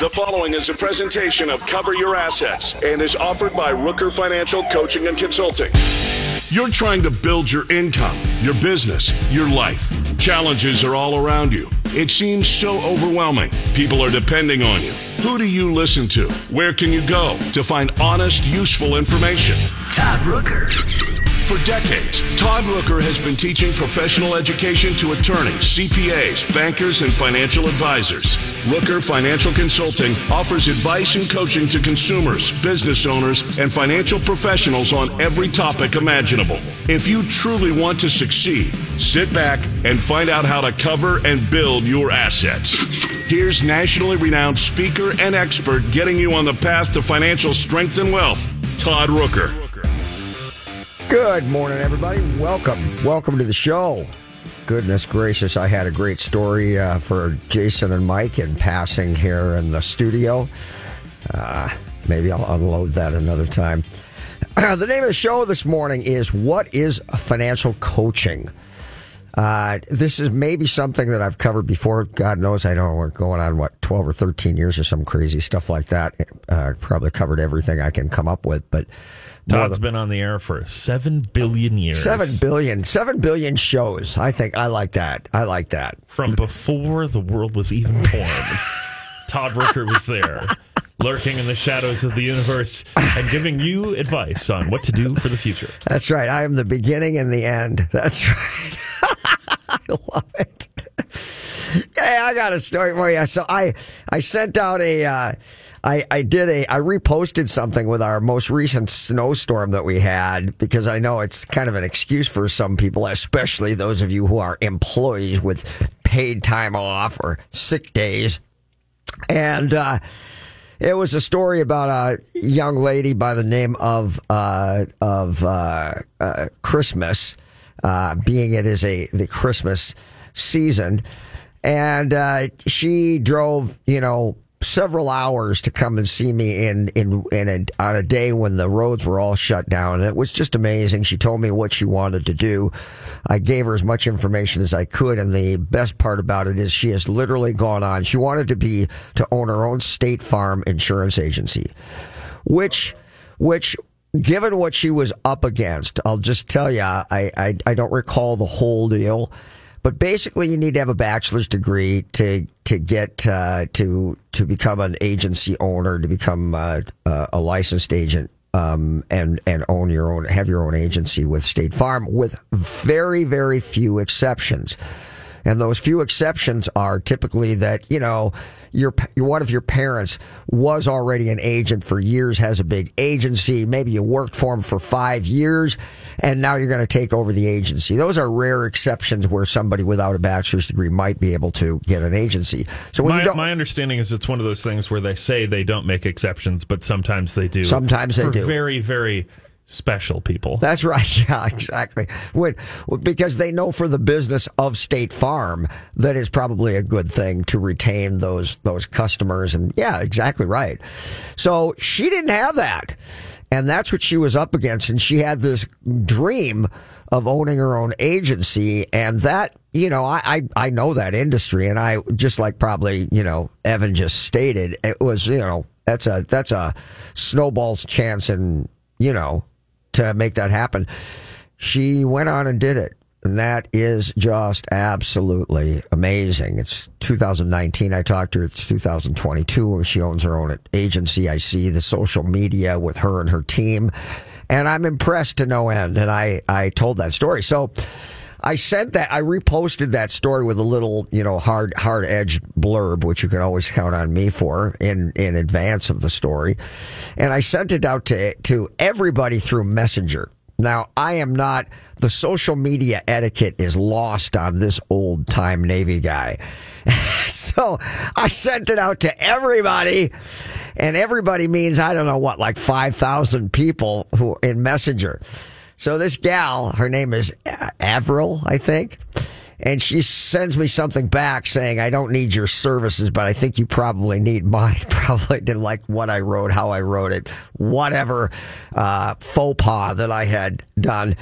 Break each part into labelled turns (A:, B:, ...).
A: The following is a presentation of Cover Your Assets and is offered by Rooker Financial Coaching and Consulting. You're trying to build your income, your business, your life. Challenges are all around you. It seems so overwhelming. People are depending on you. Who do you listen to? Where can you go to find honest, useful information?
B: Todd Rooker.
A: For decades, Todd Rooker has been teaching professional education to attorneys, CPAs, bankers, and financial advisors. Rooker Financial Consulting offers advice and coaching to consumers, business owners, and financial professionals on every topic imaginable. If you truly want to succeed, sit back and find out how to cover and build your assets. Here's nationally renowned speaker and expert getting you on the path to financial strength and wealth, Todd Rooker.
C: Good morning, everybody. Welcome. Welcome to the show. Goodness gracious, I had a great story uh, for Jason and Mike in passing here in the studio. Uh, maybe I'll unload that another time. the name of the show this morning is What is Financial Coaching? Uh, this is maybe something that I've covered before. God knows I know we're going on, what, 12 or 13 years or some crazy stuff like that. Uh, probably covered everything I can come up with, but
D: Todd's been on the air for seven billion years.
C: Seven billion, seven billion shows. I think I like that. I like that.
D: From before the world was even born, Todd Rooker was there, lurking in the shadows of the universe and giving you advice on what to do for the future.
C: That's right. I am the beginning and the end. That's right. I love it. Hey, I got a story for you. So I I sent out a uh, I I did a I reposted something with our most recent snowstorm that we had because I know it's kind of an excuse for some people, especially those of you who are employees with paid time off or sick days, and. uh it was a story about a young lady by the name of uh, of uh, uh, Christmas, uh, being it is a the Christmas season, and uh, she drove, you know, several hours to come and see me in in in a, on a day when the roads were all shut down. And it was just amazing. She told me what she wanted to do. I gave her as much information as I could, and the best part about it is she has literally gone on. She wanted to be to own her own State Farm insurance agency, which which given what she was up against, I'll just tell you, I, I, I don't recall the whole deal, but basically you need to have a bachelor's degree to, to get, uh, to, to become an agency owner, to become uh, uh, a licensed agent. Um, and and own your own, have your own agency with State Farm, with very very few exceptions. And those few exceptions are typically that, you know, your, one of your parents was already an agent for years, has a big agency. Maybe you worked for him for five years and now you're going to take over the agency. Those are rare exceptions where somebody without a bachelor's degree might be able to get an agency.
D: So when my, you don't, my understanding is it's one of those things where they say they don't make exceptions, but sometimes they do.
C: Sometimes they do.
D: Very, very special people.
C: That's right. Yeah, exactly. When, because they know for the business of State Farm that is probably a good thing to retain those those customers. And yeah, exactly right. So she didn't have that. And that's what she was up against. And she had this dream of owning her own agency. And that, you know, I, I, I know that industry. And I, just like probably, you know, Evan just stated, it was, you know, that's a, that's a snowball's chance and, you know, to make that happen. She went on and did it. And that is just absolutely amazing. It's 2019. I talked to her. It's 2022 she owns her own agency. I see the social media with her and her team and I'm impressed to no end. And I, I told that story. So I sent that, I reposted that story with a little, you know, hard, hard edge blurb, which you can always count on me for in, in advance of the story. And I sent it out to, to everybody through Messenger. Now, I am not, the social media etiquette is lost on this old time Navy guy. so I sent it out to everybody, and everybody means, I don't know what, like 5,000 people who in Messenger. So this gal, her name is Avril, I think and she sends me something back saying, I don't need your services, but I think you probably need mine. Probably didn't like what I wrote, how I wrote it, whatever uh, faux pas that I had done.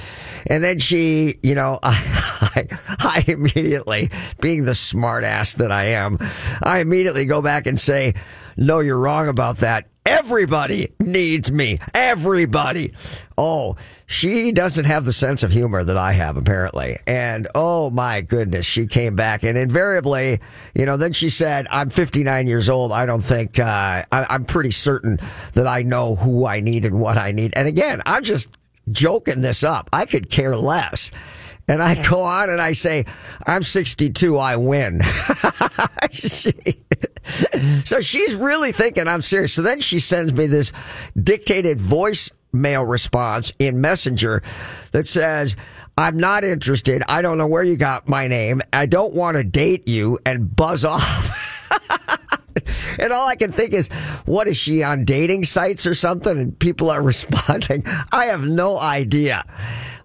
C: And then she, you know, I, I, immediately, being the smart ass that I am, I immediately go back and say, No, you're wrong about that. Everybody needs me. Everybody. Oh, she doesn't have the sense of humor that I have, apparently. And oh my goodness, she came back and invariably, you know, then she said, I'm 59 years old. I don't think, uh, I, am pretty certain that I know who I need and what I need. And again, I'm just joking this up. I could care less. And I go on and I say, I'm 62, I win. she, so she's really thinking I'm serious. So then she sends me this dictated voice mail response in Messenger that says, I'm not interested. I don't know where you got my name. I don't want to date you and buzz off. and all I can think is, what is she on dating sites or something? And people are responding. I have no idea.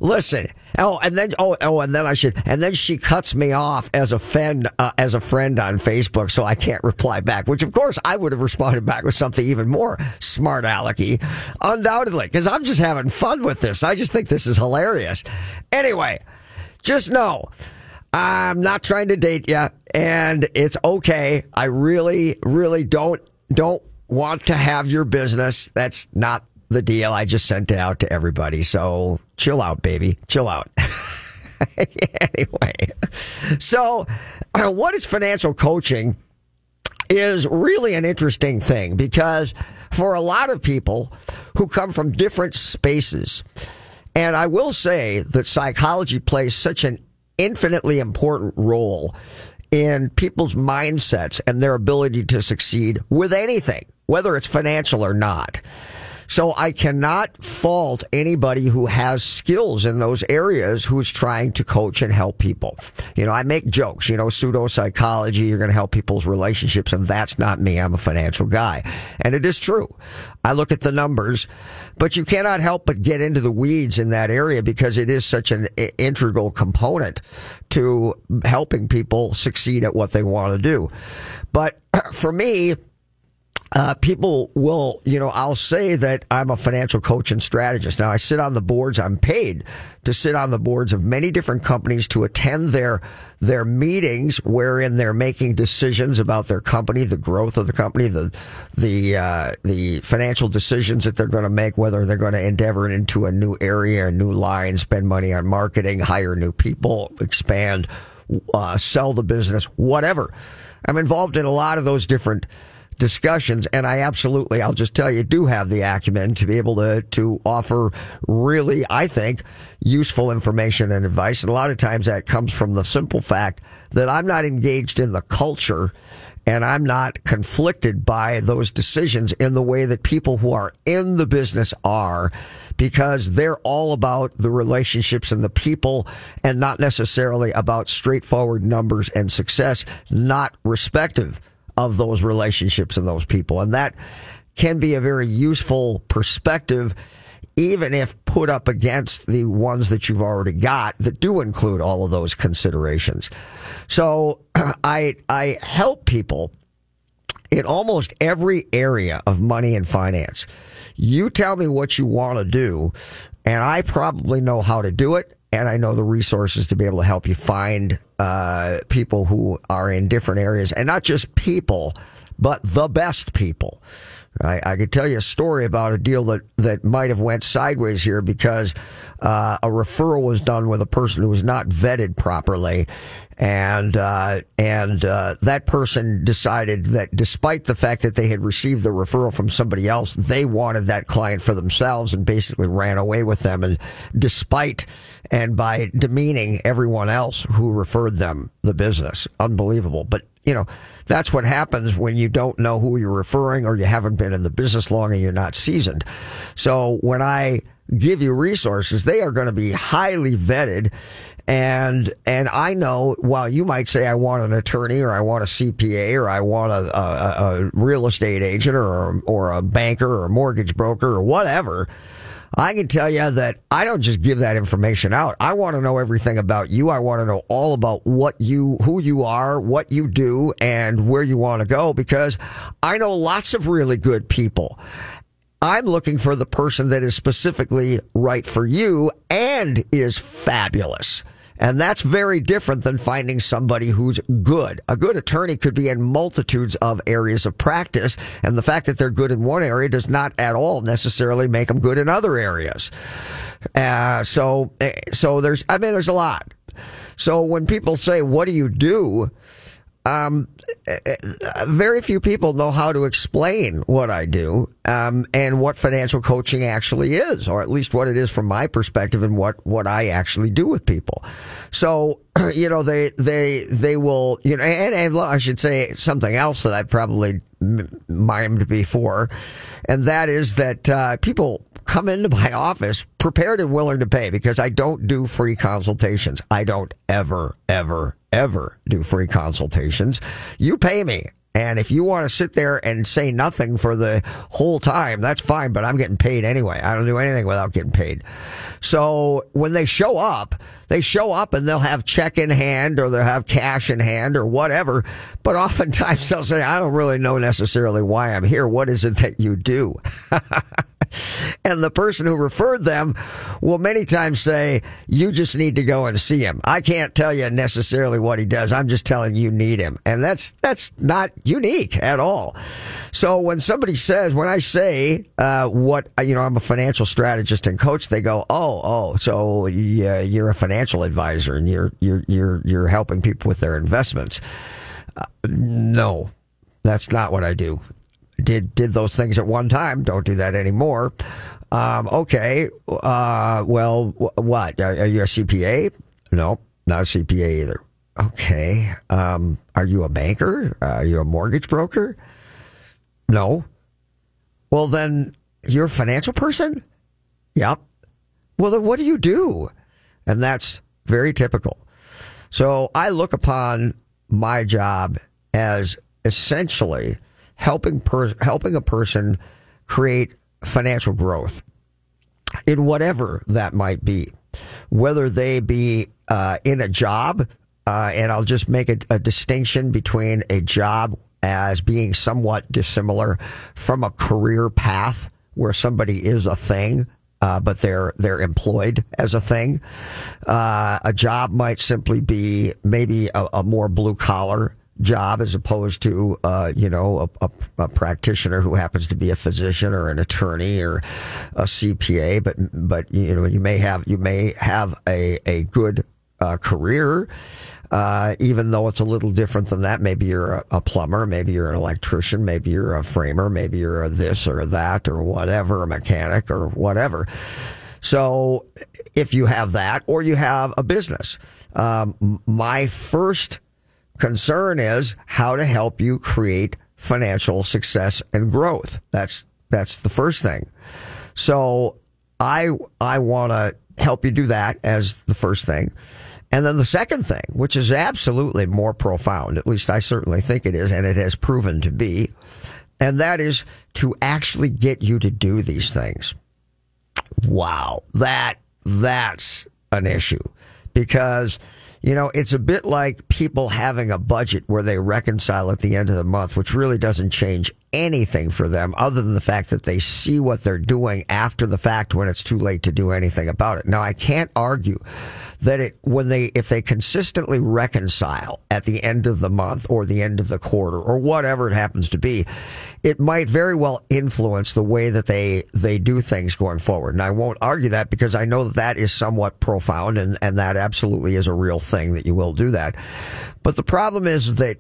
C: Listen. Oh, and then oh oh, and then I should and then she cuts me off as a friend uh, as a friend on Facebook, so I can't reply back. Which of course I would have responded back with something even more smart alecky, undoubtedly, because I'm just having fun with this. I just think this is hilarious. Anyway, just know. I'm not trying to date you, and it's okay. I really, really don't don't want to have your business. That's not the deal. I just sent it out to everybody. So chill out, baby. Chill out. anyway, so uh, what is financial coaching? Is really an interesting thing because for a lot of people who come from different spaces, and I will say that psychology plays such an infinitely important role in people's mindsets and their ability to succeed with anything, whether it's financial or not. So I cannot fault anybody who has skills in those areas who's trying to coach and help people. You know, I make jokes, you know, pseudo psychology, you're going to help people's relationships. And that's not me. I'm a financial guy. And it is true. I look at the numbers, but you cannot help but get into the weeds in that area because it is such an integral component to helping people succeed at what they want to do. But for me, uh, people will, you know, I'll say that I'm a financial coach and strategist. Now I sit on the boards. I'm paid to sit on the boards of many different companies to attend their their meetings, wherein they're making decisions about their company, the growth of the company, the the uh, the financial decisions that they're going to make, whether they're going to endeavor into a new area, a new line, spend money on marketing, hire new people, expand, uh, sell the business, whatever. I'm involved in a lot of those different discussions. And I absolutely, I'll just tell you, do have the acumen to be able to, to offer really, I think, useful information and advice. And a lot of times that comes from the simple fact that I'm not engaged in the culture and I'm not conflicted by those decisions in the way that people who are in the business are because they're all about the relationships and the people and not necessarily about straightforward numbers and success, not respective of those relationships and those people. And that can be a very useful perspective, even if put up against the ones that you've already got that do include all of those considerations. So I, I help people in almost every area of money and finance. You tell me what you want to do, and I probably know how to do it and I know the resources to be able to help you find uh, people who are in different areas, and not just people, but the best people. I, I could tell you a story about a deal that, that might have went sideways here because uh, a referral was done with a person who was not vetted properly, and uh, and uh, that person decided that despite the fact that they had received the referral from somebody else, they wanted that client for themselves and basically ran away with them. And despite and by demeaning everyone else who referred them the business, unbelievable. But you know that's what happens when you don't know who you're referring or you haven't been in the business long and you're not seasoned. So when I give you resources, they are going to be highly vetted and and I know while you might say I want an attorney or I want a CPA or I want a, a, a real estate agent or or a banker or a mortgage broker or whatever, I can tell you that I don't just give that information out. I want to know everything about you. I want to know all about what you, who you are, what you do, and where you want to go because I know lots of really good people. I'm looking for the person that is specifically right for you and is fabulous And that's very different than finding somebody who's good. A good attorney could be in multitudes of areas of practice, and the fact that they're good in one area does not at all necessarily make them good in other areas. Uh, so, eh, so there's, I mean, there's a lot. So when people say, "What do you do?" Um, very few people know how to explain what I do um, and what financial coaching actually is, or at least what it is from my perspective and what, what I actually do with people. So, you know, they they they will, you know, and, and I should say something else that I probably mimed before, and that is that uh, people come into my office prepared and willing to pay because I don't do free consultations. I don't ever, ever, ever do free consultations. You pay me. And if you want to sit there and say nothing for the whole time, that's fine, but I'm getting paid anyway. I don't do anything without getting paid. So when they show up, they show up and they'll have check in hand or they'll have cash in hand or whatever. But oftentimes they'll say, I don't really know necessarily why I'm here. What is it that you do? and the person who referred them will many times say, You just need to go and see him. I can't tell you necessarily what he does. I'm just telling you need him. And that's that's not unique at all. So when somebody says, when I say uh, what you know, I'm a financial strategist and coach, they go, Oh, oh, so yeah, you're a financial advisor and you're you're you're you're helping people with their investments. Uh, no, that's not what I do did did those things at one time. Don't do that anymore. Um, okay. Uh, well, what? Are, are, you a CPA? No, not a CPA either. Okay. Um, are you a banker? Uh, are you a mortgage broker? No. Well, then you're a financial person? Yep. Well, then what do you do? And that's very typical. So I look upon my job as essentially helping per- helping a person create financial growth in whatever that might be, whether they be uh, in a job, uh, and I'll just make a, a distinction between a job as being somewhat dissimilar from a career path where somebody is a thing. Uh, but they're they're employed as a thing. Uh, a job might simply be maybe a, a more blue collar job as opposed to uh, you know a, a, a, practitioner who happens to be a physician or an attorney or a CPA but but you know you may have you may have a a good uh, career uh, even though it's a little different than that. Maybe you're a, a, plumber maybe you're an electrician maybe you're a framer maybe you're a this or that or whatever a mechanic or whatever. So if you have that or you have a business um, my first concern is how to help you create financial success and growth. That's that's the first thing. So I I want to help you do that as the first thing. And then the second thing, which is absolutely more profound, at least I certainly think it is, and it has proven to be, and that is to actually get you to do these things. Wow, that that's an issue because you know, it's a bit like people having a budget where they reconcile at the end of the month, which really doesn't change anything for them other than the fact that they see what they're doing after the fact when it's too late to do anything about it. Now, I can't argue that it, when they, if they consistently reconcile at the end of the month or the end of the quarter or whatever it happens to be, it might very well influence the way that they, they do things going forward. And I won't argue that because I know that that is somewhat profound and, and that absolutely is a real thing that you will do that. But the problem is that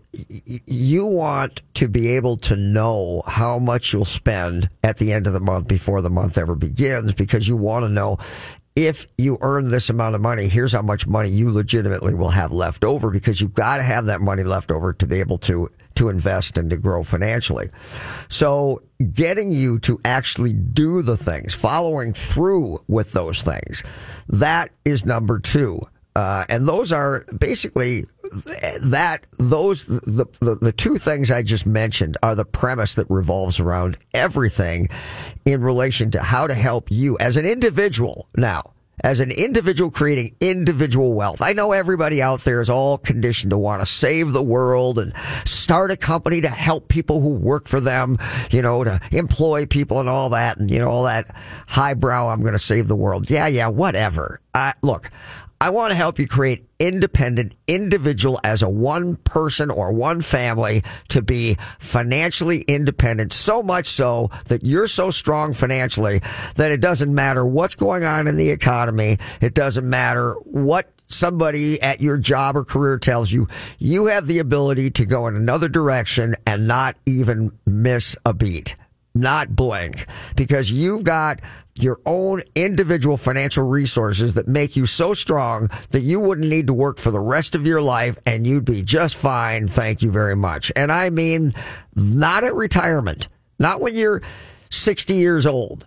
C: you want to be able to know how much you'll spend at the end of the month before the month ever begins because you want to know if you earn this amount of money, here's how much money you legitimately will have left over because you've got to have that money left over to be able to to invest and to grow financially. So getting you to actually do the things, following through with those things, that is number two. Uh, and those are basically that those the, the, the two things I just mentioned are the premise that revolves around everything in relation to how to help you as an individual now as an individual creating individual wealth. I know everybody out there is all conditioned to want to save the world and start a company to help people who work for them, you know, to employ people and all that and, you know, all that highbrow, I'm going to save the world. Yeah, yeah, whatever. Look, I want to help you create independent individual as a one person or one family to be financially independent so much so that you're so strong financially that it doesn't matter what's going on in the economy. It doesn't matter what somebody at your job or career tells you, you have the ability to go in another direction and not even miss a beat. Not blink. Because you've got your own individual financial resources that make you so strong that you wouldn't need to work for the rest of your life and you'd be just fine. Thank you very much. And I mean, not at retirement, not when you're 60 years old.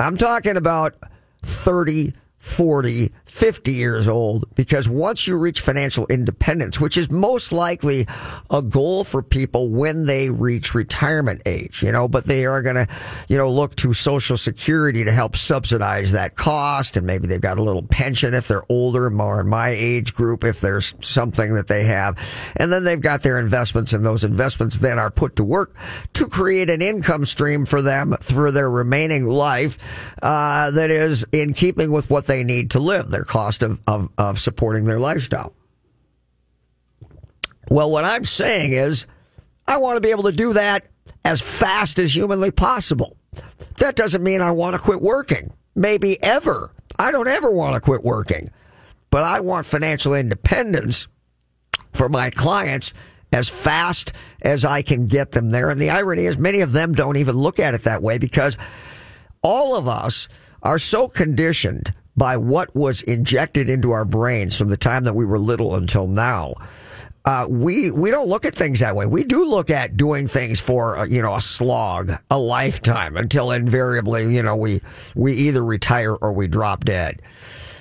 C: I'm talking about 30, 40, 50 years old because once you reach financial independence, which is most likely a goal for people when they reach retirement age, you know, but they are going to, you know, look to social security to help subsidize that cost. And maybe they've got a little pension if they're older, more in my age group, if there's something that they have. And then they've got their investments and those investments then are put to work to create an income stream for them through their remaining life, uh, that is in keeping with what they need to live, their cost of, of, of supporting their lifestyle. Well, what I'm saying is, I want to be able to do that as fast as humanly possible. That doesn't mean I want to quit working. Maybe ever. I don't ever want to quit working. But I want financial independence for my clients as fast as I can get them there. And the irony is, many of them don't even look at it that way because all of us are so conditioned by what was injected into our brains from the time that we were little until now. Uh, we we don't look at things that way. We do look at doing things for uh, you know a slog, a lifetime, until invariably you know we we either retire or we drop dead.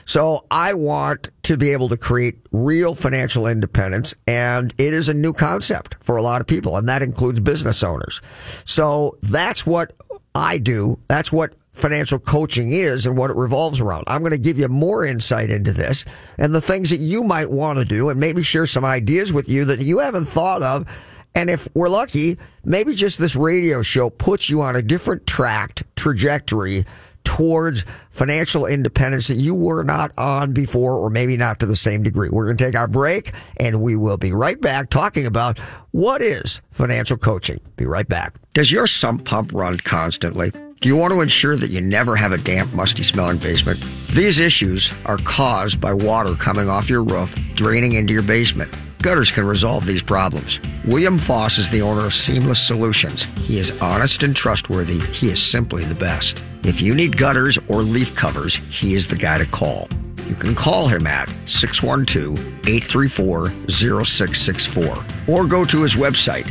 C: So I want to be able to create real financial independence, and it is a new concept for a lot of people, and that includes business owners. So that's what I do. That's what financial coaching is and what it revolves around. I'm going to give you more insight into this and the things that you might want to do and maybe share some ideas with you that you haven't thought of. And if we're lucky, maybe just this radio show puts you on a different tracked trajectory towards financial independence that you were not on before, or maybe not to the same degree. We're going to take our break and we will be right back talking about what is financial coaching. Be right back. Does your sump pump run constantly? Do you want to ensure that you never have a damp, musty smelling basement? These issues are caused by water coming off your roof, draining into your basement. Gutters can resolve these problems. William Foss is the owner of Seamless Solutions. He is honest and trustworthy. He is simply the best. If you need gutters or leaf covers, he is the guy to call. You can call him at 612 834 0664 or go to his website,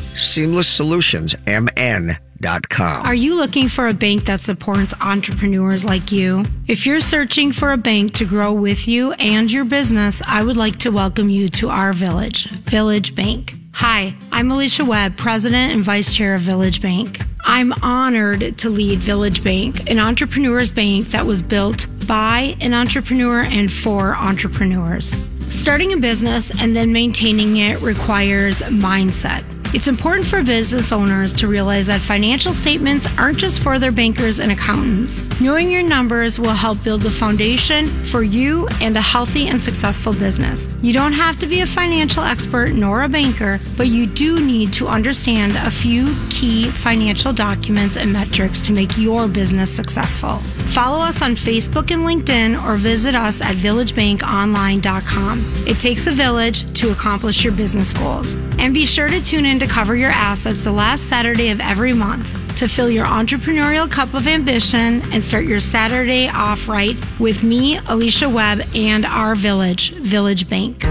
C: seamlessolutionsmn.com.
B: Are you looking for a bank that supports entrepreneurs like you? If you're searching for a bank to grow with you and your business, I would like to welcome you to our village, Village Bank. Hi, I'm Alicia Webb, President and Vice Chair of Village Bank. I'm honored to lead Village Bank, an entrepreneur's bank that was built by an entrepreneur and for entrepreneurs. Starting a business and then maintaining it requires mindset. It's important for business owners to realize that financial statements aren't just for their bankers and accountants. Knowing your numbers will help build the foundation for you and a healthy and successful business. You don't have to be a financial expert nor a banker, but you do need to understand a few key financial documents and metrics to make your business successful. Follow us on Facebook and LinkedIn or visit us at villagebankonline.com. It takes a village to accomplish your business goals. And be sure to tune in to cover your assets the last Saturday of every month to fill your entrepreneurial cup of ambition and start your Saturday off right with me, Alicia Webb, and our village, Village Bank.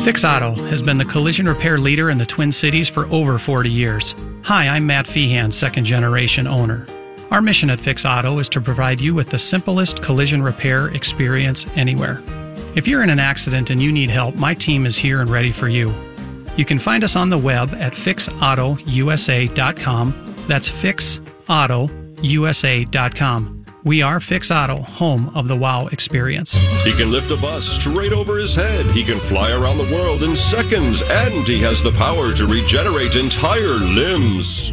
E: Fix Auto has been the collision repair leader in the Twin Cities for over 40 years. Hi, I'm Matt Feehan, second generation owner. Our mission at Fix Auto is to provide you with the simplest collision repair experience anywhere. If you're in an accident and you need help, my team is here and ready for you. You can find us on the web at fixautousa.com. That's fixautousa.com. We are Fix Auto, home of the WOW experience.
F: He can lift a bus straight over his head. He can fly around the world in seconds, and he has the power to regenerate entire limbs.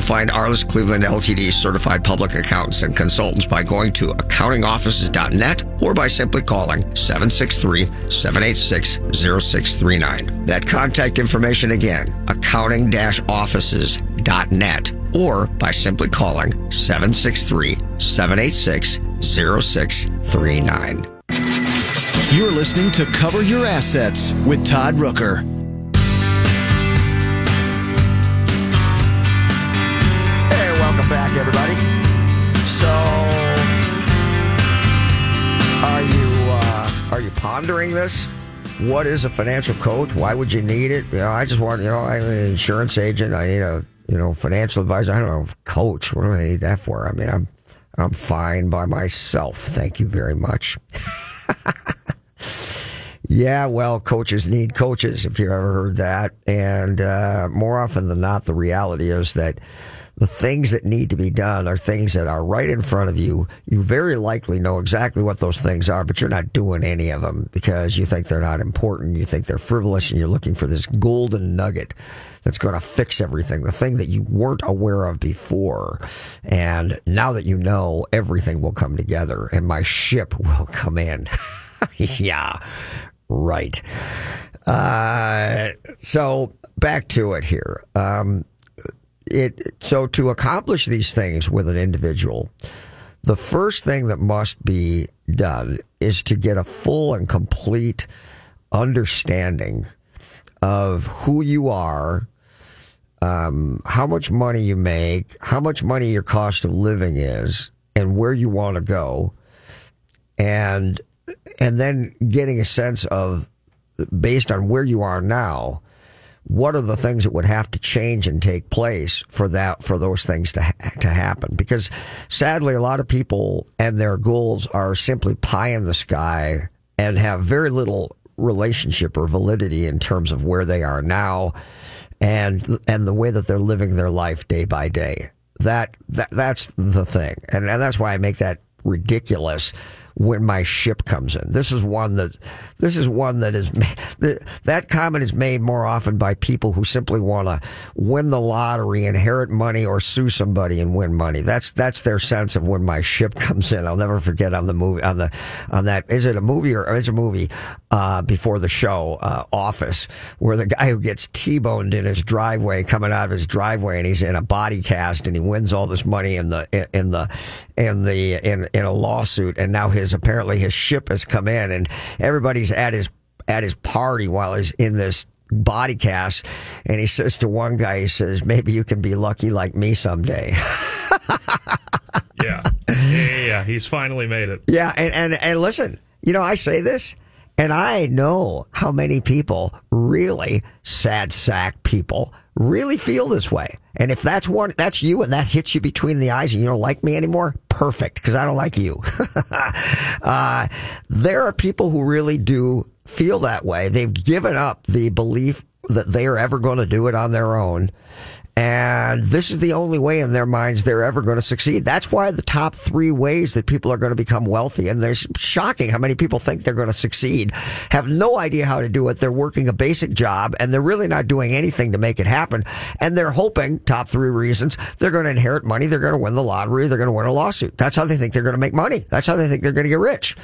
C: find Arliss Cleveland LTD certified public accountants and consultants by going to accountingoffices.net or by simply calling 763-786-0639. That contact information again, accounting-offices.net or by simply calling 763-786-0639.
G: You're listening to Cover Your Assets with Todd Rooker.
C: Back, everybody. So, are you uh, are you pondering this? What is a financial coach? Why would you need it? You know, I just want you know, I'm an insurance agent. I need a you know financial advisor. I don't know, coach. What do I need that for? I mean, I'm I'm fine by myself. Thank you very much. Yeah, well, coaches need coaches, if you've ever heard that. And uh, more often than not, the reality is that the things that need to be done are things that are right in front of you. You very likely know exactly what those things are, but you're not doing any of them because you think they're not important. You think they're frivolous and you're looking for this golden nugget that's going to fix everything, the thing that you weren't aware of before. And now that you know, everything will come together and my ship will come in. yeah, right. Uh, so back to it here. Um, it so to accomplish these things with an individual, the first thing that must be done is to get a full and complete understanding of who you are, um, how much money you make, how much money your cost of living is, and where you want to go, and and then getting a sense of based on where you are now what are the things that would have to change and take place for that for those things to ha- to happen? Because sadly a lot of people and their goals are simply pie in the sky and have very little relationship or validity in terms of where they are now and and the way that they're living their life day by day. That, that that's the thing. And and that's why I make that ridiculous when my ship comes in. This is one that this is one that is that comment is made more often by people who simply want to win the lottery, inherit money, or sue somebody and win money. That's that's their sense of when my ship comes in. I'll never forget on the movie on the on that is it a movie or, is it a movie uh, before the show uh, Office where the guy who gets t-boned in his driveway coming out of his driveway and he's in a body cast and he wins all this money in the in the in the in in a lawsuit and now his apparently his ship has come in and everybody's at his at his party while he's in this body cast and he says to one guy he says maybe you can be lucky like me someday
D: yeah. yeah yeah he's finally made it
C: yeah and and, and listen you know i say this and I know how many people, really sad sack people, really feel this way. And if that's one, that's you and that hits you between the eyes and you don't like me anymore, perfect, because I don't like you. uh, there are people who really do feel that way. They've given up the belief that they are ever going to do it on their own. And this is the only way in their minds they're ever going to succeed. That's why the top three ways that people are going to become wealthy, and there's shocking how many people think they're going to succeed, have no idea how to do it. They're working a basic job and they're really not doing anything to make it happen. And they're hoping, top three reasons, they're going to inherit money, they're going to win the lottery, they're going to win a lawsuit. That's how they think they're going to make money. That's how they think they're going to get rich.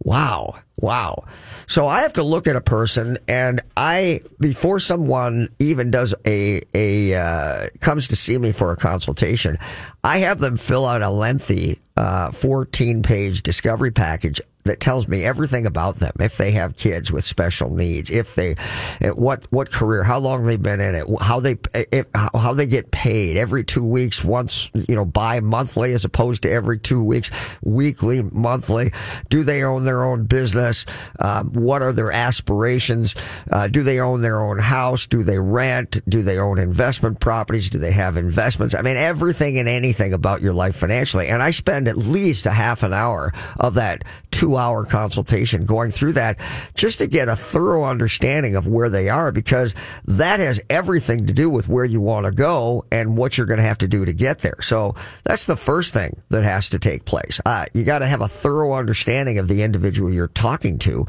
C: Wow. Wow. So I have to look at a person and I, before someone even does a, a, uh, comes to see me for a consultation, I have them fill out a lengthy, uh, 14 page discovery package that tells me everything about them. If they have kids with special needs, if they, eh, what what career, how long they've been in it, how they if, how they get paid every two weeks, once you know bi-monthly as opposed to every two weeks, weekly, monthly. Do they own their own business? Um, what are their aspirations? Uh, do they own their own house? Do they rent? Do they own investment properties? Do they have investments? I mean, everything and anything about your life financially. And I spend at least a half an hour of that two hour consultation going through that just to get a thorough understanding of where they are because that has everything to do with where you want to go and what you're going to have to do to get there. So that's the first thing that has to take place. Uh, you got to have a thorough understanding of the individual you're talking to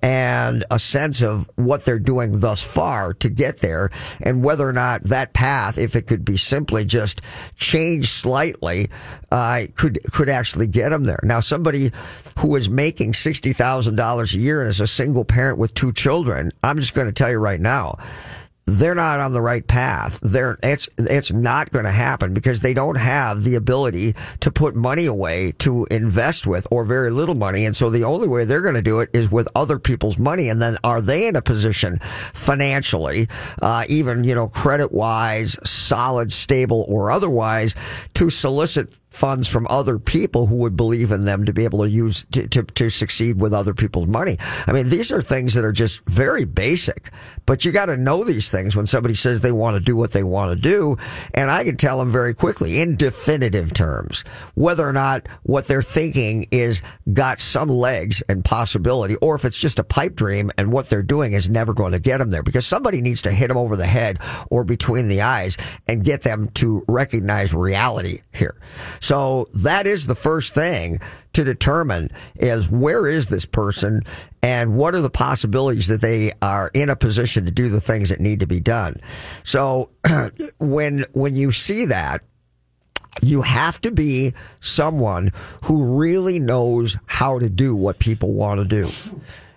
C: and a sense of what they're doing thus far to get there and whether or not that path, if it could be simply just changed slightly, uh, could, could actually get them there. Now, somebody who is making $60,000 a year and is a single parent with two children, I'm just going to tell you right now, they're not on the right path. They're, it's, it's not going to happen because they don't have the ability to put money away to invest with or very little money. And so the only way they're going to do it is with other people's money. And then are they in a position financially, uh, even, you know, credit wise, solid, stable or otherwise to solicit funds from other people who would believe in them to be able to use to, to, to, succeed with other people's money. I mean, these are things that are just very basic, but you got to know these things when somebody says they want to do what they want to do. And I can tell them very quickly in definitive terms whether or not what they're thinking is got some legs and possibility, or if it's just a pipe dream and what they're doing is never going to get them there because somebody needs to hit them over the head or between the eyes and get them to recognize reality here. So that is the first thing to determine is where is this person and what are the possibilities that they are in a position to do the things that need to be done. So when, when you see that, you have to be someone who really knows how to do what people want to do.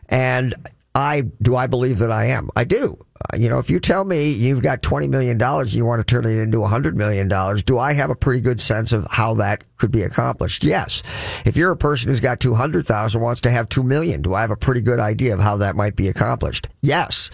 C: And I do I believe that I am. I do. Uh, you know, if you tell me you've got $20 million and you want to turn it into $100 million, do I have a pretty good sense of how that could be accomplished? Yes. If you're a person who's got 200,000 wants to have 2 million, do I have a pretty good idea of how that might be accomplished? Yes.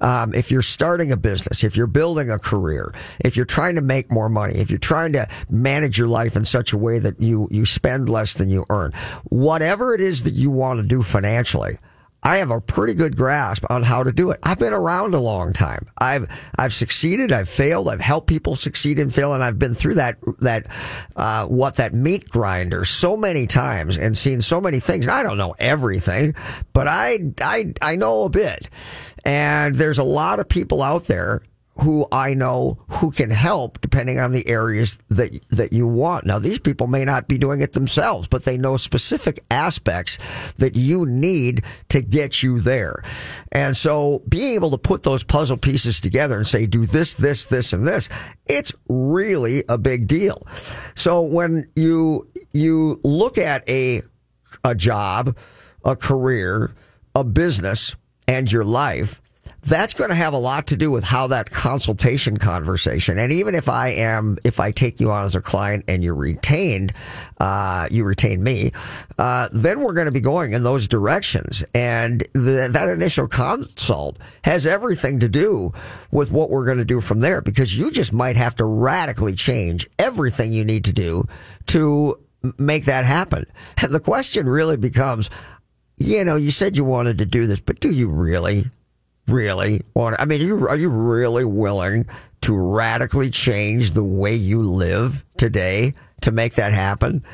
C: Um, if you're starting a business, if you're building a career, if you're trying to make more money, if you're trying to manage your life in such a way that you, you spend less than you earn, whatever it is that you want to do financially, I have a pretty good grasp on how to do it. I've been around a long time. I've I've succeeded. I've failed. I've helped people succeed and fail, and I've been through that that uh, what that meat grinder so many times and seen so many things. I don't know everything, but I I I know a bit. And there's a lot of people out there who I know who can help depending on the areas that that you want. Now these people may not be doing it themselves, but they know specific aspects that you need to get you there. And so being able to put those puzzle pieces together and say do this this this and this, it's really a big deal. So when you you look at a a job, a career, a business and your life, that's going to have a lot to do with how that consultation conversation. And even if I am, if I take you on as a client and you're retained, uh, you retain me, uh, then we're going to be going in those directions. And the, that initial consult has everything to do with what we're going to do from there because you just might have to radically change everything you need to do to make that happen. And the question really becomes, you know, you said you wanted to do this, but do you really? Really want? I mean, are you, are you really willing to radically change the way you live today to make that happen?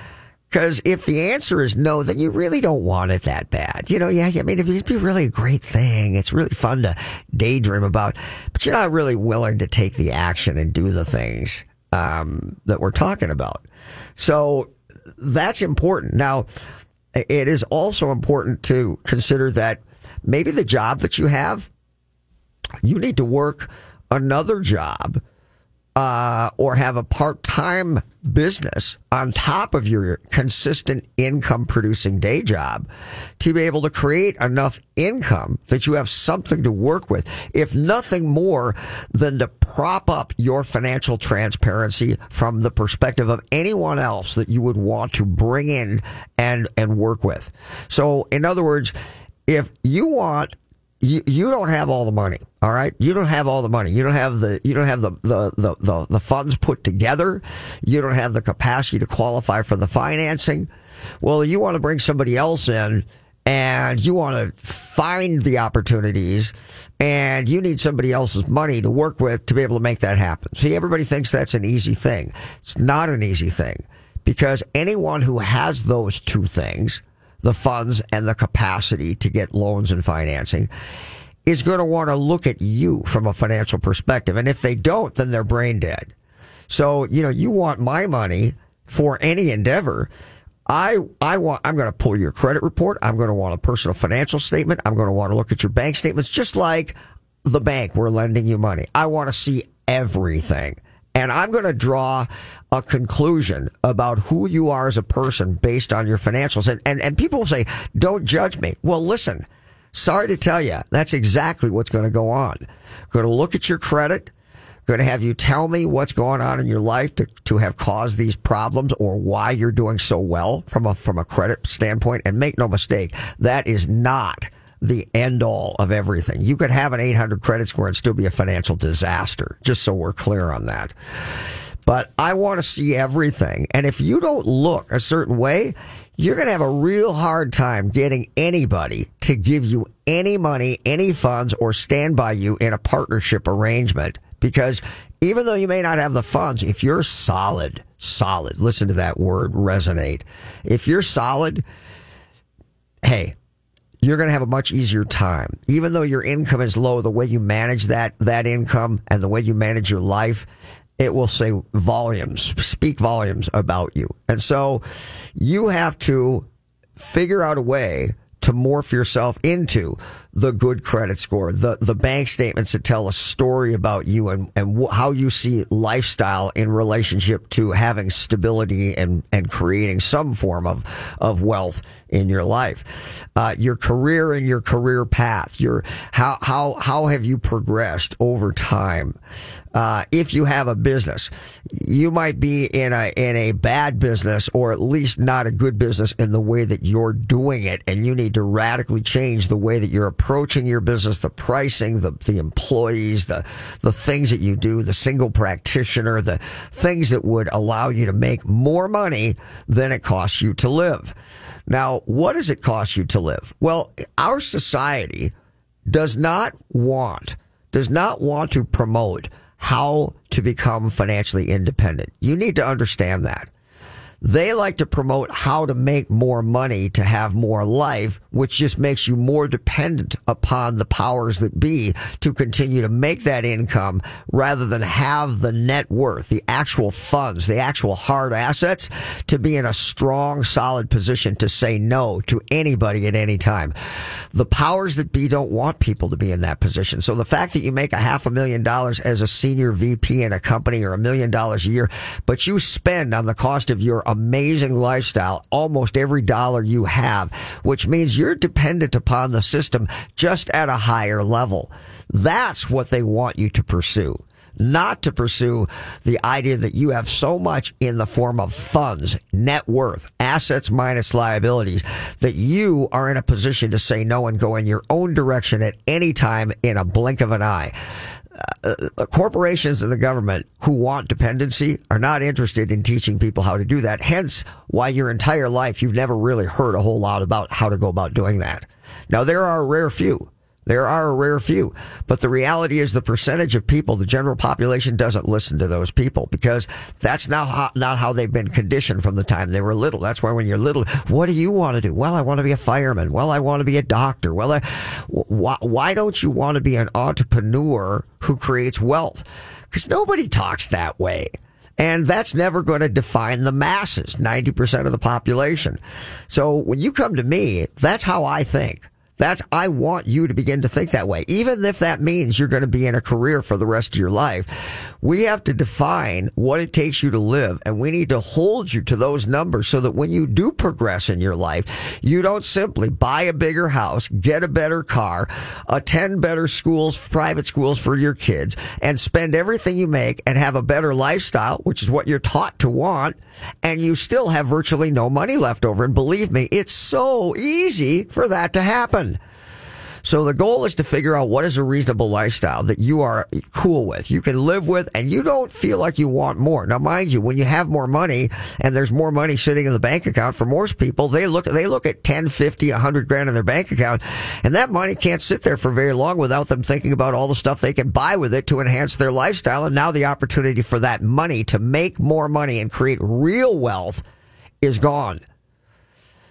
C: Because if the answer is no, then you really don't want it that bad. You know, yeah, I mean, it'd be really a great thing. It's really fun to daydream about, but you're not really willing to take the action and do the things um, that we're talking about. So that's important. Now, it is also important to consider that maybe the job that you have you need to work another job uh, or have a part time business on top of your consistent income producing day job to be able to create enough income that you have something to work with, if nothing more than to prop up your financial transparency from the perspective of anyone else that you would want to bring in and, and work with. So, in other words, if you want you, you don't have all the money. All right. You don't have all the money. You don't have the, you don't have the, the, the, the, the funds put together. You don't have the capacity to qualify for the financing. Well, you want to bring somebody else in and you want to find the opportunities and you need somebody else's money to work with to be able to make that happen. See, everybody thinks that's an easy thing. It's not an easy thing because anyone who has those two things, the funds and the capacity to get loans and financing is going to want to look at you from a financial perspective. And if they don't, then they're brain dead. So, you know, you want my money for any endeavor. I, I want, I'm going to pull your credit report. I'm going to want a personal financial statement. I'm going to want to look at your bank statements, just like the bank we're lending you money. I want to see everything. And I'm going to draw a conclusion about who you are as a person based on your financials. And, and, and people will say, don't judge me. Well, listen, sorry to tell you, that's exactly what's going to go on. Going to look at your credit, going to have you tell me what's going on in your life to, to have caused these problems or why you're doing so well from a, from a credit standpoint. And make no mistake, that is not the end all of everything. You could have an 800 credit score and still be a financial disaster, just so we're clear on that. But I want to see everything. And if you don't look a certain way, you're going to have a real hard time getting anybody to give you any money, any funds, or stand by you in a partnership arrangement. Because even though you may not have the funds, if you're solid, solid, listen to that word resonate. If you're solid, hey, you're going to have a much easier time. Even though your income is low, the way you manage that, that income and the way you manage your life, it will say volumes, speak volumes about you. And so you have to figure out a way to morph yourself into the good credit score, the, the bank statements that tell a story about you and, and how you see lifestyle in relationship to having stability and, and creating some form of, of wealth in your life. Uh, your career and your career path, your, how, how, how have you progressed over time? Uh, if you have a business, you might be in a in a bad business or at least not a good business in the way that you're doing it, and you need to radically change the way that you're approaching your business, the pricing, the the employees, the the things that you do, the single practitioner, the things that would allow you to make more money than it costs you to live. Now, what does it cost you to live? Well, our society does not want does not want to promote how to become financially independent. You need to understand that. They like to promote how to make more money to have more life, which just makes you more dependent upon the powers that be to continue to make that income rather than have the net worth, the actual funds, the actual hard assets to be in a strong, solid position to say no to anybody at any time. The powers that be don't want people to be in that position. So the fact that you make a half a million dollars as a senior VP in a company or a million dollars a year, but you spend on the cost of your amazing lifestyle almost every dollar you have, which means you're dependent upon the system just at a higher level. That's what they want you to pursue not to pursue the idea that you have so much in the form of funds, net worth, assets minus liabilities, that you are in a position to say no and go in your own direction at any time in a blink of an eye. Uh, uh, corporations and the government who want dependency are not interested in teaching people how to do that. Hence, why your entire life you've never really heard a whole lot about how to go about doing that. Now, there are a rare few. There are a rare few, but the reality is the percentage of people, the general population doesn't listen to those people because that's not how, not how they've been conditioned from the time they were little. That's why when you're little, what do you want to do? Well, I want to be a fireman. Well, I want to be a doctor. Well, I, why, why don't you want to be an entrepreneur who creates wealth? Because nobody talks that way. And that's never going to define the masses, 90% of the population. So when you come to me, that's how I think. That's, I want you to begin to think that way. Even if that means you're going to be in a career for the rest of your life, we have to define what it takes you to live and we need to hold you to those numbers so that when you do progress in your life, you don't simply buy a bigger house, get a better car, attend better schools, private schools for your kids and spend everything you make and have a better lifestyle, which is what you're taught to want. And you still have virtually no money left over. And believe me, it's so easy for that to happen. So the goal is to figure out what is a reasonable lifestyle that you are cool with, you can live with, and you don't feel like you want more. Now, mind you, when you have more money and there's more money sitting in the bank account for most people, they look, they look at 10, 50, 100 grand in their bank account, and that money can't sit there for very long without them thinking about all the stuff they can buy with it to enhance their lifestyle. And now the opportunity for that money to make more money and create real wealth is gone.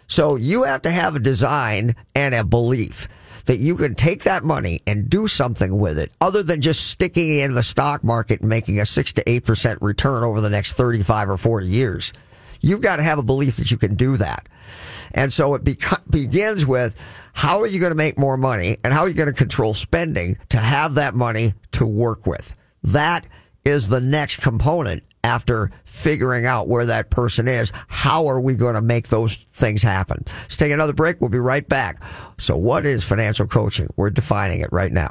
C: So you have to have a design and a belief that you can take that money and do something with it other than just sticking it in the stock market and making a six to eight percent return over the next 35 or 40 years. You've got to have a belief that you can do that. And so it begins with how are you going to make more money and how are you going to control spending to have that money to work with? That is the next component after figuring out where that person is. How are we going to make those things happen? Let's take another break. We'll be right back. So, what is financial coaching? We're defining it right now.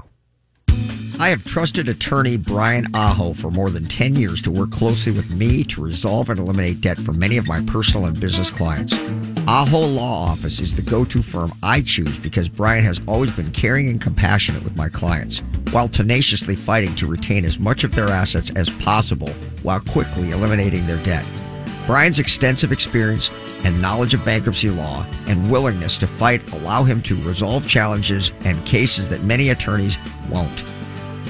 C: I have trusted attorney Brian Aho for more than 10 years to work closely with me to resolve and eliminate debt for many of my personal and business clients. Aho Law Office is the go to firm I choose because Brian has always been caring and compassionate with my clients, while tenaciously fighting to retain as much of their assets as possible while quickly eliminating their debt. Brian's extensive experience and knowledge of bankruptcy law and willingness to fight allow him to resolve challenges and cases that many attorneys won't.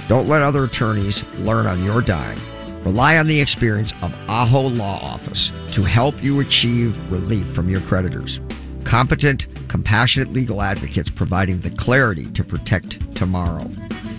C: Don't let other attorneys learn on your dime. Rely on the experience of Aho Law Office to help you achieve relief from your creditors. Competent, compassionate legal advocates providing the clarity to protect tomorrow.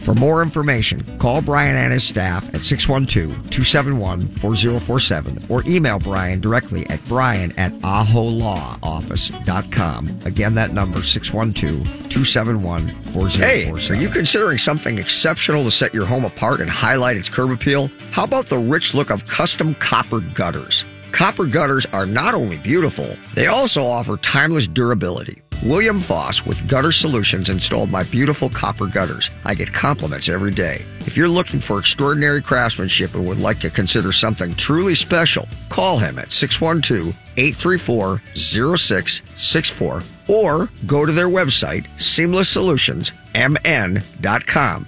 C: For more information, call Brian and his staff at 612-271-4047 or email Brian directly at brian at aholawoffice.com. Again, that number 612-271-4047. Hey, are you considering something exceptional to set your home apart and highlight its curb appeal? How about the rich look of custom copper gutters? Copper gutters are not only beautiful, they also offer timeless durability. William Voss with Gutter Solutions installed my beautiful copper gutters. I get compliments every day. If you're looking for extraordinary craftsmanship and would like to consider something truly special, call him at 612 834 0664 or go to their website, seamlessolutionsmn.com.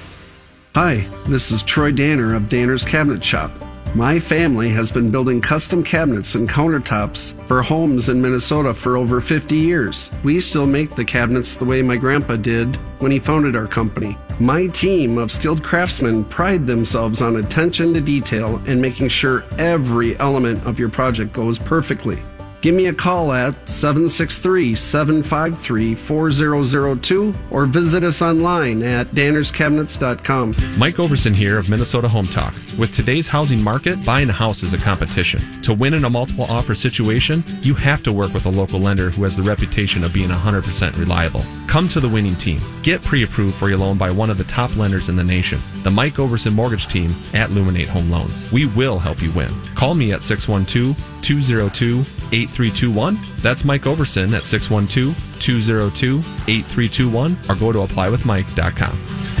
H: Hi, this is Troy Danner of Danner's Cabinet Shop. My family has been building custom cabinets and countertops for homes in Minnesota for over 50 years. We still make the cabinets the way my grandpa did when he founded our company. My team of skilled craftsmen pride themselves on attention to detail and making sure every element of your project goes perfectly. Give me a call at 763 753 4002 or visit us online at dannerscabinets.com.
I: Mike Overson here of Minnesota Home Talk. With today's housing market, buying a house is a competition. To win in a multiple offer situation, you have to work with a local lender who has the reputation of being 100% reliable. Come to the winning team. Get pre approved for your loan by one of the top lenders in the nation, the Mike Overson Mortgage Team at Luminate Home Loans. We will help you win. Call me at 612 202 8321. That's Mike Overson at 612 202 8321 or go to applywithmike.com.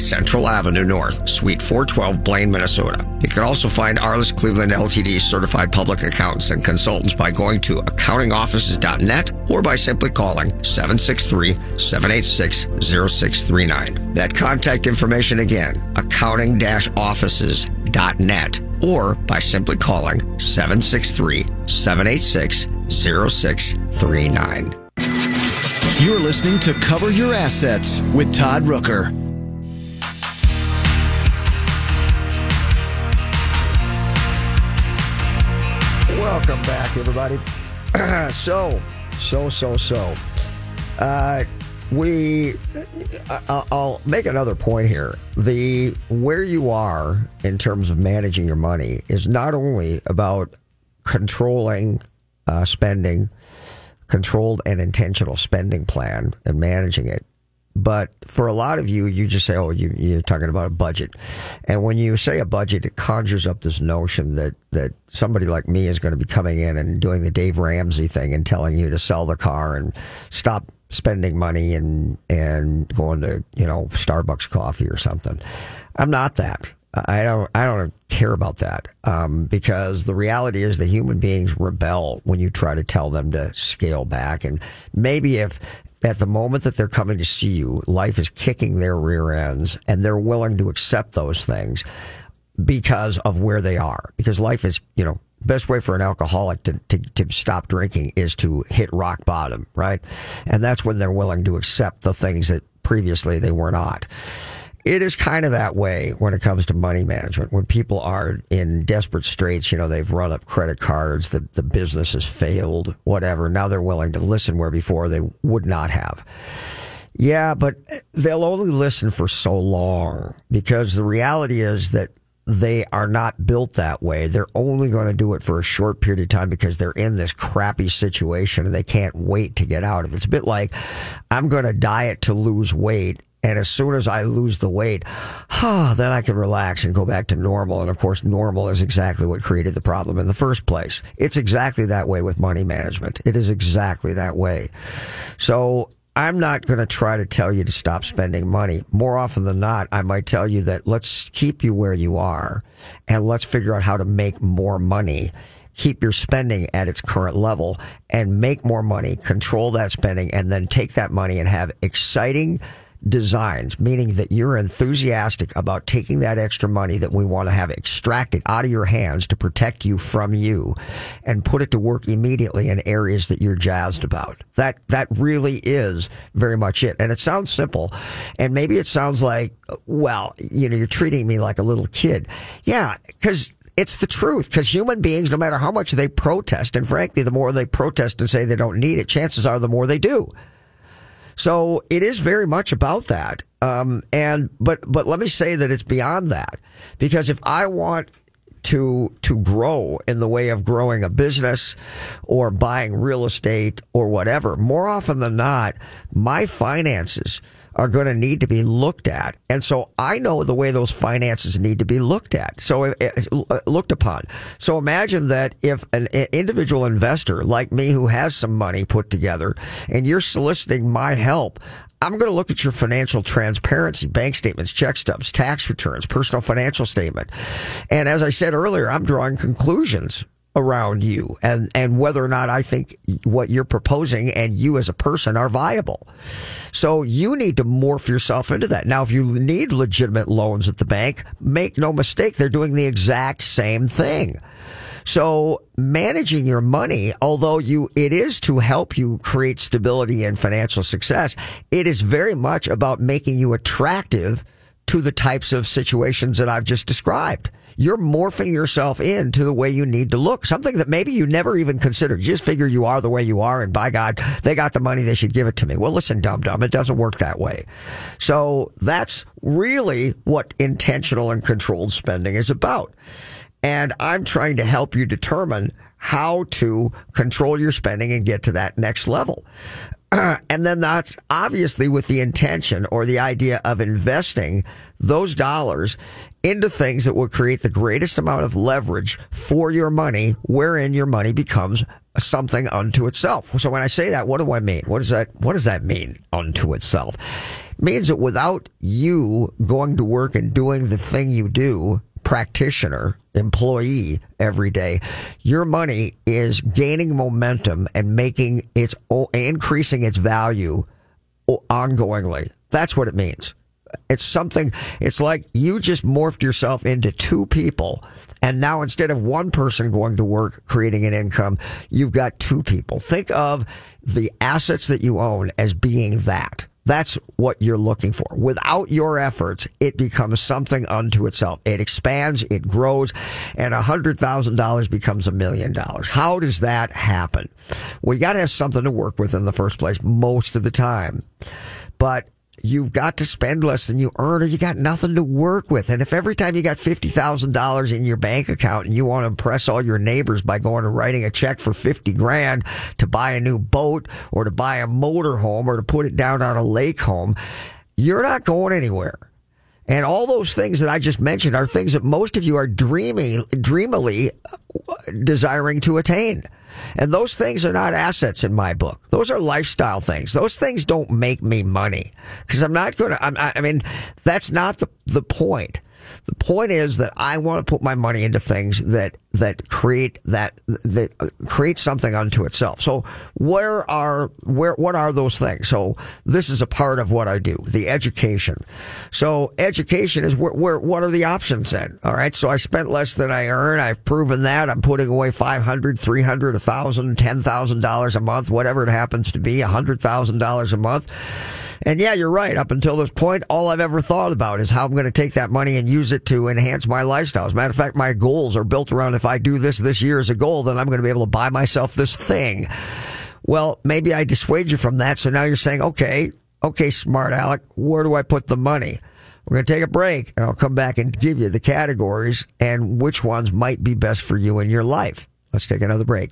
C: Central Avenue North, Suite 412, Blaine, Minnesota. You can also find Arliss Cleveland LTD certified public accountants and consultants by going to accountingoffices.net or by simply calling 763-786-0639. That contact information again, accounting-offices.net or by simply calling 763-786-0639.
G: You're listening to Cover Your Assets with Todd Rooker.
C: Welcome back, everybody. so, so, so, so. Uh, we, I'll make another point here. The where you are in terms of managing your money is not only about controlling uh, spending, controlled and intentional spending plan, and managing it. But for a lot of you, you just say, "Oh, you, you're talking about a budget," and when you say a budget, it conjures up this notion that that somebody like me is going to be coming in and doing the Dave Ramsey thing and telling you to sell the car and stop spending money and and going to you know Starbucks coffee or something. I'm not that. I don't. I don't care about that um, because the reality is that human beings rebel when you try to tell them to scale back. And maybe if at the moment that they're coming to see you, life is kicking their rear ends, and they're willing to accept those things because of where they are. Because life is, you know, best way for an alcoholic to, to, to stop drinking is to hit rock bottom, right? And that's when they're willing to accept the things that previously they were not it is kind of that way when it comes to money management. When people are in desperate straits, you know, they've run up credit cards, the, the business has failed, whatever. Now they're willing to listen where before they would not have. Yeah, but they'll only listen for so long because the reality is that they are not built that way. They're only going to do it for a short period of time because they're in this crappy situation and they can't wait to get out of it. It's a bit like I'm going to diet to lose weight and as soon as I lose the weight, ah, then I can relax and go back to normal. And of course, normal is exactly what created the problem in the first place. It's exactly that way with money management. It is exactly that way. So I'm not going to try to tell you to stop spending money. More often than not, I might tell you that let's keep you where you are and let's figure out how to make more money keep your spending at its current level and make more money, control that spending, and then take that money and have exciting designs, meaning that you're enthusiastic about taking that extra money that we want to have extracted out of your hands to protect you from you and put it to work immediately in areas that you're jazzed about. That, that really is very much it. And it sounds simple. And maybe it sounds like, well, you know, you're treating me like a little kid. Yeah, because it's the truth because human beings, no matter how much they protest, and frankly, the more they protest and say they don't need it, chances are the more they do. So it is very much about that. Um, and but but let me say that it's beyond that because if I want to to grow in the way of growing a business or buying real estate or whatever, more often than not, my finances are going to need to be looked at. And so I know the way those finances need to be looked at. So uh, looked upon. So imagine that if an individual investor like me who has some money put together and you're soliciting my help, I'm going to look at your financial transparency, bank statements, check stubs, tax returns, personal financial statement. And as I said earlier, I'm drawing conclusions around you and, and whether or not I think what you're proposing and you as a person are viable. So you need to morph yourself into that. Now, if you need legitimate loans at the bank, make no mistake, they're doing the exact same thing. So managing your money, although you, it is to help you create stability and financial success, it is very much about making you attractive to the types of situations that I've just described. You're morphing yourself into the way you need to look, something that maybe you never even considered. You just figure you are the way you are, and by God, they got the money, they should give it to me. Well, listen, dumb dumb, it doesn't work that way. So that's really what intentional and controlled spending is about. And I'm trying to help you determine how to control your spending and get to that next level. and then that's obviously with the intention or the idea of investing those dollars into things that will create the greatest amount of leverage for your money, wherein your money becomes something unto itself. So when I say that, what do I mean? What does that, what does that mean unto itself? It means that without you going to work and doing the thing you do, practitioner, employee every day, your money is gaining momentum and making its increasing its value ongoingly. That's what it means. It's something, it's like you just morphed yourself into two people. And now instead of one person going to work creating an income, you've got two people. Think of the assets that you own as being that. That's what you're looking for. Without your efforts, it becomes something unto itself. It expands, it grows, and a hundred thousand dollars becomes a million dollars. How does that happen? Well, you got to have something to work with in the first place most of the time. But you've got to spend less than you earn or you got nothing to work with. And if every time you got $50,000 in your bank account and you want to impress all your neighbors by going and writing a check for 50 grand to buy a new boat or to buy a motor home or to put it down on a lake home, you're not going anywhere. And all those things that I just mentioned are things that most of you are dreaming, dreamily desiring to attain. And those things are not assets in my book. Those are lifestyle things. Those things don't make me money because I'm not going to, I mean, that's not the, the point. The point is that I want to put my money into things that that create that that create something unto itself. So where are where what are those things? So this is a part of what I do, the education. So education is where, where what are the options then? All right. So I spent less than I earn. I've proven that. I'm putting away 500, 300, 1000, 10,000 dollars a month, whatever it happens to be, $100,000 a month and yeah, you're right. Up until this point, all I've ever thought about is how I'm going to take that money and use it to enhance my lifestyle. As a matter of fact, my goals are built around if I do this this year as a goal, then I'm going to be able to buy myself this thing. Well, maybe I dissuade you from that. So now you're saying, okay, okay, smart Alec, where do I put the money? We're going to take a break and I'll come back and give you the categories and which ones might be best for you in your life. Let's take another break.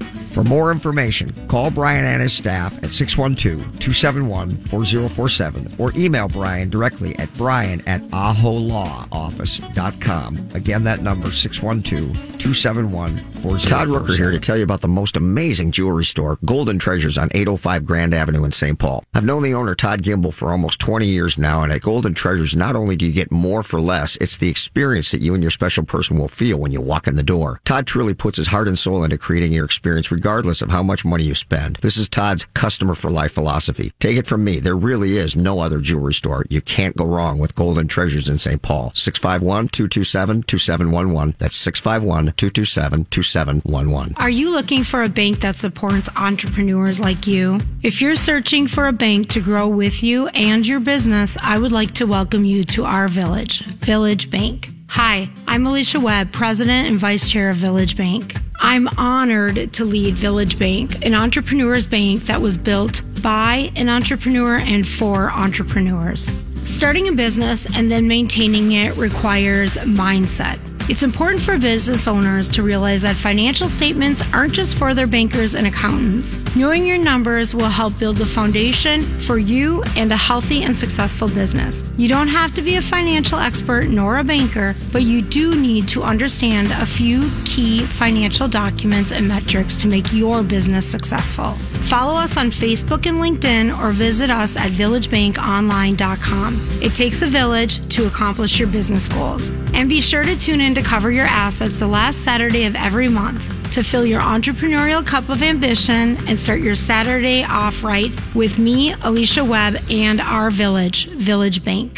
C: For more information, call Brian and his staff at 612-271-4047 or email Brian directly at brian at aholawoffice.com. Again, that number 612-271-4047.
J: Todd Rooker here to tell you about the most amazing jewelry store, Golden Treasures on 805 Grand Avenue in St. Paul. I've known the owner, Todd Gimble, for almost 20 years now, and at Golden Treasures, not only do you get more for less, it's the experience that you and your special person will feel when you walk in the door. Todd truly puts his heart and soul into creating your experience regardless of how much money you spend. This is Todd's customer for life philosophy. Take it from me, there really is no other jewelry store. You can't go wrong with Golden Treasures in St. Paul. 651-227-2711. That's 651-227-2711.
B: Are you looking for a bank that supports entrepreneurs like you? If you're searching for a bank to grow with you and your business, I would like to welcome you to our village, Village Bank. Hi, I'm Alicia Webb, President and Vice Chair of Village Bank. I'm honored to lead Village Bank, an entrepreneur's bank that was built by an entrepreneur and for entrepreneurs. Starting a business and then maintaining it requires mindset. It's important for business owners to realize that financial statements aren't just for their bankers and accountants. Knowing your numbers will help build the foundation for you and a healthy and successful business. You don't have to be a financial expert nor a banker, but you do need to understand a few key financial documents and metrics to make your business successful. Follow us on Facebook and LinkedIn or visit us at villagebankonline.com. It takes a village to accomplish your business goals. And be sure to tune in to cover your assets the last Saturday of every month to fill your entrepreneurial cup of ambition and start your Saturday off right with me, Alicia Webb, and our village, Village Bank.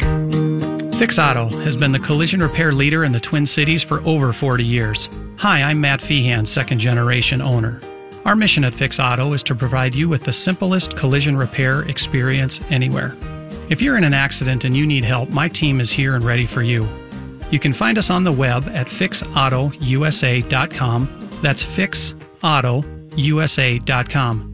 E: Fix Auto has been the collision repair leader in the Twin Cities for over 40 years. Hi, I'm Matt Feehan, second generation owner. Our mission at Fix Auto is to provide you with the simplest collision repair experience anywhere. If you're in an accident and you need help, my team is here and ready for you. You can find us on the web at fixautousa.com. That's fixautousa.com.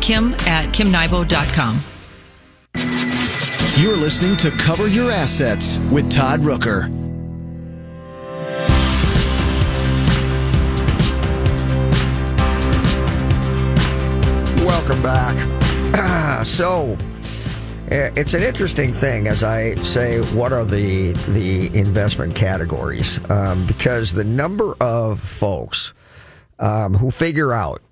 K: kim at kimnybo.com.
G: You're listening to Cover Your Assets with Todd Rooker.
C: Welcome back. so, it's an interesting thing as I say. What are the the investment categories? Um, because the number of folks um, who figure out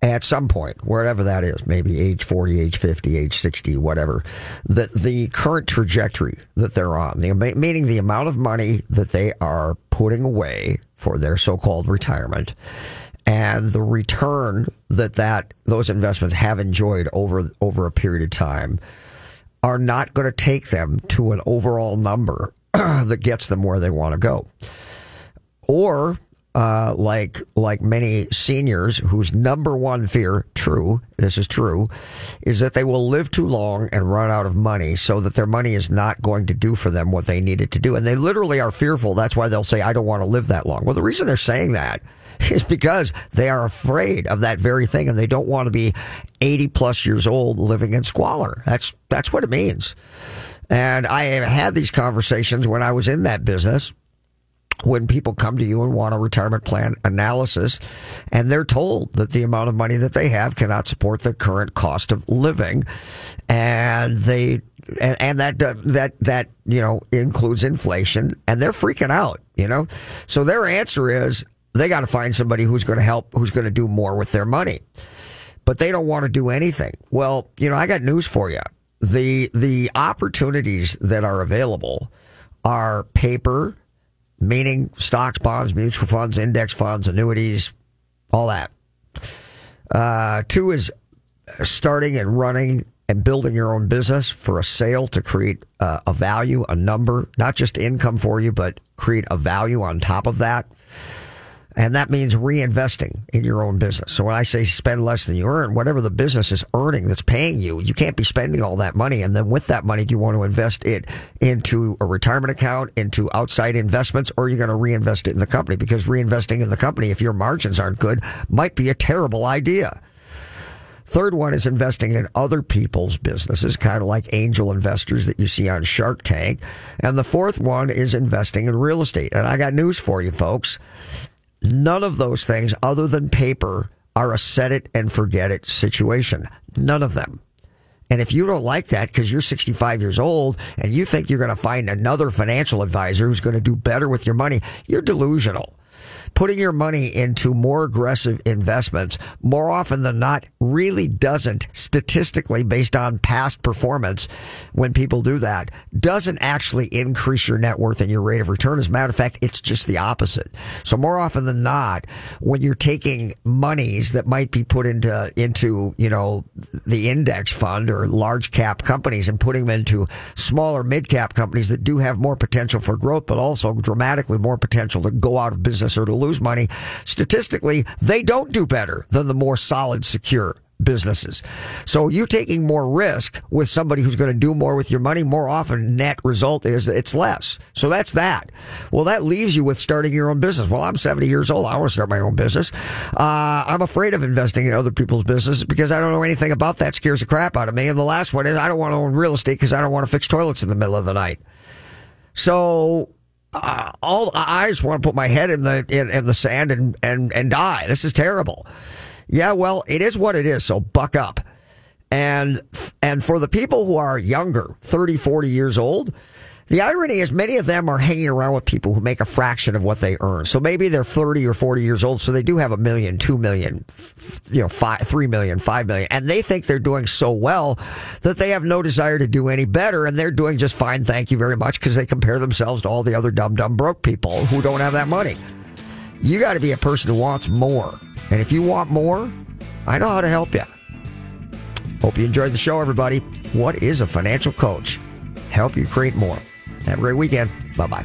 C: at some point, wherever that is, maybe age 40, age 50, age 60, whatever, that the current trajectory that they're on, the, meaning the amount of money that they are putting away for their so-called retirement and the return that that those investments have enjoyed over over a period of time are not going to take them to an overall number that gets them where they want to go. Or uh, like like many seniors whose number one fear, true, this is true, is that they will live too long and run out of money, so that their money is not going to do for them what they need it to do, and they literally are fearful. That's why they'll say, "I don't want to live that long." Well, the reason they're saying that is because they are afraid of that very thing, and they don't want to be eighty plus years old living in squalor. That's that's what it means. And I have had these conversations when I was in that business when people come to you and want a retirement plan analysis and they're told that the amount of money that they have cannot support the current cost of living and they and, and that uh, that that you know includes inflation and they're freaking out you know? So their answer is they got to find somebody who's going to help who's going to do more with their money. But they don't want to do anything. Well you know i got news for you the the opportunities that are available are paper meaning stocks, bonds, mutual funds, index funds, annuities, all that. Uh, two is starting and running and building your own business for a sale to create uh, a value, a number, not just income for you, but create a value on top of that. And that means reinvesting in your own business. So when I say spend less than you earn, whatever the business is earning that's paying you, you can't be spending all that money. And then with that money, do you want to invest it into a retirement account, into outside investments, or are you going to reinvest it in the company? Because reinvesting in the company, if your margins aren't good, might be a terrible idea. Third one is investing in other people's businesses, kind of like angel investors that you see on Shark Tank. And the fourth one is investing in real estate. And I got news for you, folks. None of those things, other than paper, are a set it and forget it situation. None of them. And if you don't like that because you're 65 years old and you think you're going to find another financial advisor who's going to do better with your money, you're delusional putting your money into more aggressive investments more often than not really doesn't statistically based on past performance when people do that doesn't actually increase your net worth and your rate of return. As a matter of fact, it's just the opposite. So more often than not, when you're taking monies that might be put into, into, you know, the index fund or large cap companies and putting them into smaller mid cap companies that do have more potential for growth, but also dramatically more potential to go out of business or to lose money, statistically, they don't do better than the more solid, secure businesses. So you taking more risk with somebody who's going to do more with your money, more often net result is it's less. So that's that. Well, that leaves you with starting your own business. Well, I'm 70 years old. I want to start my own business. Uh, I'm afraid of investing in other people's businesses because I don't know anything about that. Scares the crap out of me. And the last one is I don't want to own real estate because I don't want to fix toilets in the middle of the night. So uh, all I just want to put my head in the in, in the sand and, and and die. This is terrible. Yeah, well, it is what it is. So buck up. And and for the people who are younger, 30, 40 years old, the irony is many of them are hanging around with people who make a fraction of what they earn. So maybe they're 30 or 40 years old. So they do have a million, two million, you know, five, three million, five million. And they think they're doing so well that they have no desire to do any better. And they're doing just fine. Thank you very much. Cause they compare themselves to all the other dumb, dumb broke people who don't have that money. You got to be a person who wants more. And if you want more, I know how to help you. Hope you enjoyed the show, everybody. What is a financial coach? Help you create more. Have a great weekend. Bye bye.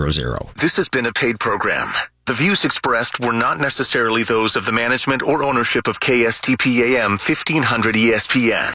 L: This has been a paid program. The views expressed were not necessarily those of the management or ownership of KSTP AM 1500 ESPN.